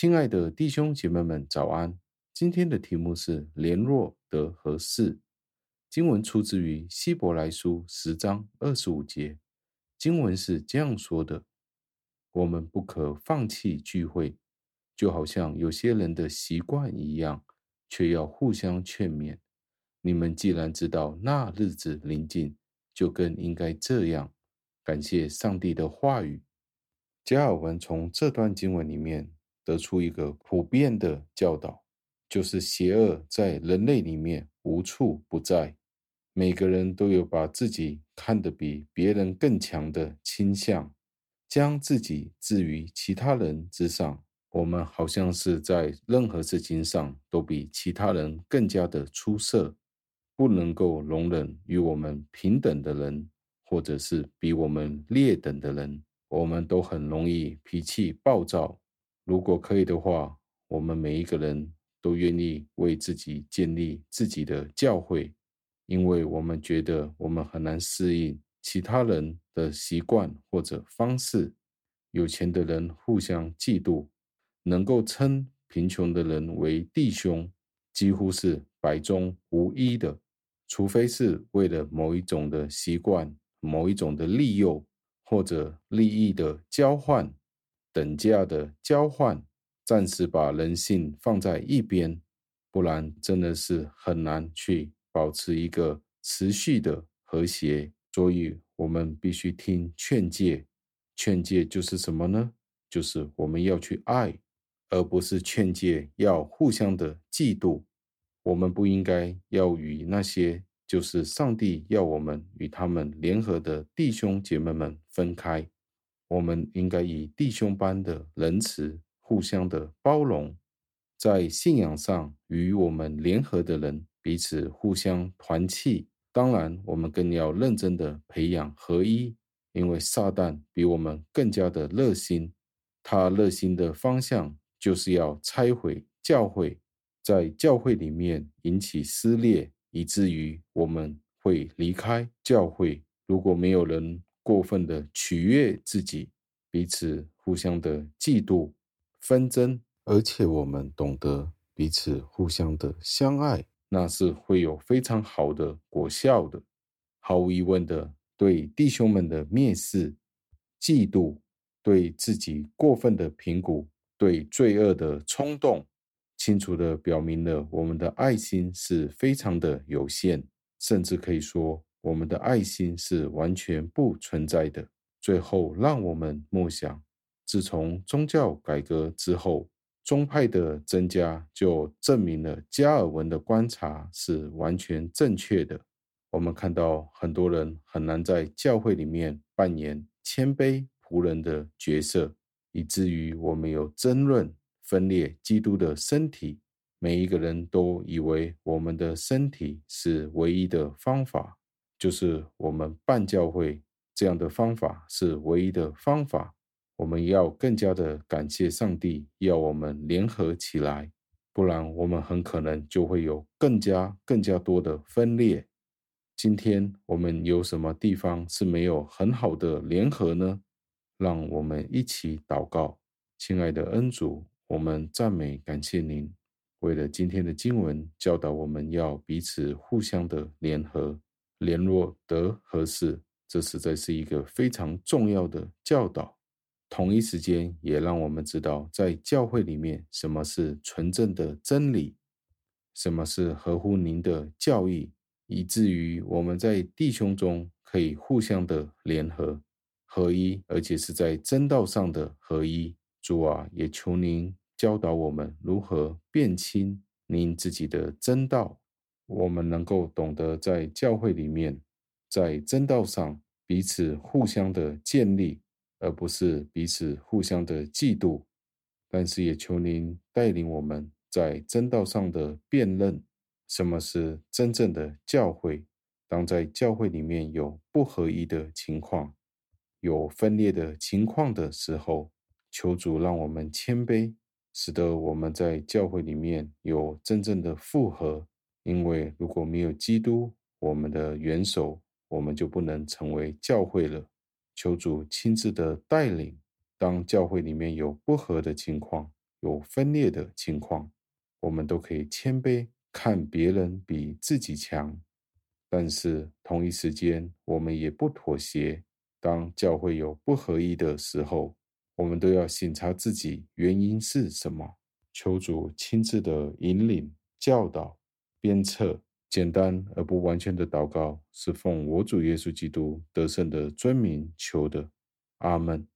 亲爱的弟兄姐妹们，早安！今天的题目是“联络得合适”。经文出自于希伯来书十章二十五节。经文是这样说的：“我们不可放弃聚会，就好像有些人的习惯一样，却要互相劝勉。你们既然知道那日子临近，就更应该这样。”感谢上帝的话语。加尔文从这段经文里面得出一个普遍的教导，就是邪恶在人类里面无处不在，每个人都有把自己看得比别人更强的倾向，将自己置于其他人之上。我们好像是在任何事情上都比其他人更加的出色，不能够容忍与我们平等的人，或者是比我们劣等的人。我们都很容易脾气暴躁。如果可以的话，我们每一个人都愿意为自己建立自己的教会，因为我们觉得我们很难适应其他人的习惯或者方式。有钱的人互相嫉妒，能够称贫穷的人为弟兄，几乎是百中无一的，除非是为了某一种的习惯、某一种的利诱。或者利益的交换，等价的交换，暂时把人性放在一边，不然真的是很难去保持一个持续的和谐。所以，我们必须听劝诫。劝诫就是什么呢？就是我们要去爱，而不是劝诫要互相的嫉妒。我们不应该要与那些。就是上帝要我们与他们联合的弟兄姐妹们分开，我们应该以弟兄般的仁慈，互相的包容，在信仰上与我们联合的人彼此互相团契。当然，我们更要认真的培养合一，因为撒旦比我们更加的热心，他热心的方向就是要拆毁教会，在教会里面引起撕裂。以至于我们会离开教会。如果没有人过分的取悦自己，彼此互相的嫉妒、纷争，而且我们懂得彼此互相的相爱，那是会有非常好的果效的。毫无疑问的，对弟兄们的蔑视、嫉妒，对自己过分的评估，对罪恶的冲动。清楚地表明了我们的爱心是非常的有限，甚至可以说我们的爱心是完全不存在的。最后，让我们默想：自从宗教改革之后，宗派的增加就证明了加尔文的观察是完全正确的。我们看到很多人很难在教会里面扮演谦卑仆人的角色，以至于我们有争论。分裂基督的身体，每一个人都以为我们的身体是唯一的方法，就是我们办教会这样的方法是唯一的方法。我们要更加的感谢上帝，要我们联合起来，不然我们很可能就会有更加更加多的分裂。今天我们有什么地方是没有很好的联合呢？让我们一起祷告，亲爱的恩主。我们赞美感谢您，为了今天的经文教导我们要彼此互相的联合联络得合适，这实在是一个非常重要的教导。同一时间也让我们知道，在教会里面什么是纯正的真理，什么是合乎您的教义，以至于我们在弟兄中可以互相的联合合一，而且是在真道上的合一。主啊，也求您。教导我们如何辨清您自己的真道，我们能够懂得在教会里面，在真道上彼此互相的建立，而不是彼此互相的嫉妒。但是也求您带领我们在真道上的辨认，什么是真正的教会。当在教会里面有不合一的情况，有分裂的情况的时候，求主让我们谦卑。使得我们在教会里面有真正的复合，因为如果没有基督，我们的元首，我们就不能成为教会了。求主亲自的带领，当教会里面有不合的情况，有分裂的情况，我们都可以谦卑，看别人比自己强。但是同一时间，我们也不妥协。当教会有不合一的时候，我们都要省察自己原因是什么，求主亲自的引领、教导、鞭策。简单而不完全的祷告，是奉我主耶稣基督得胜的尊名求的。阿门。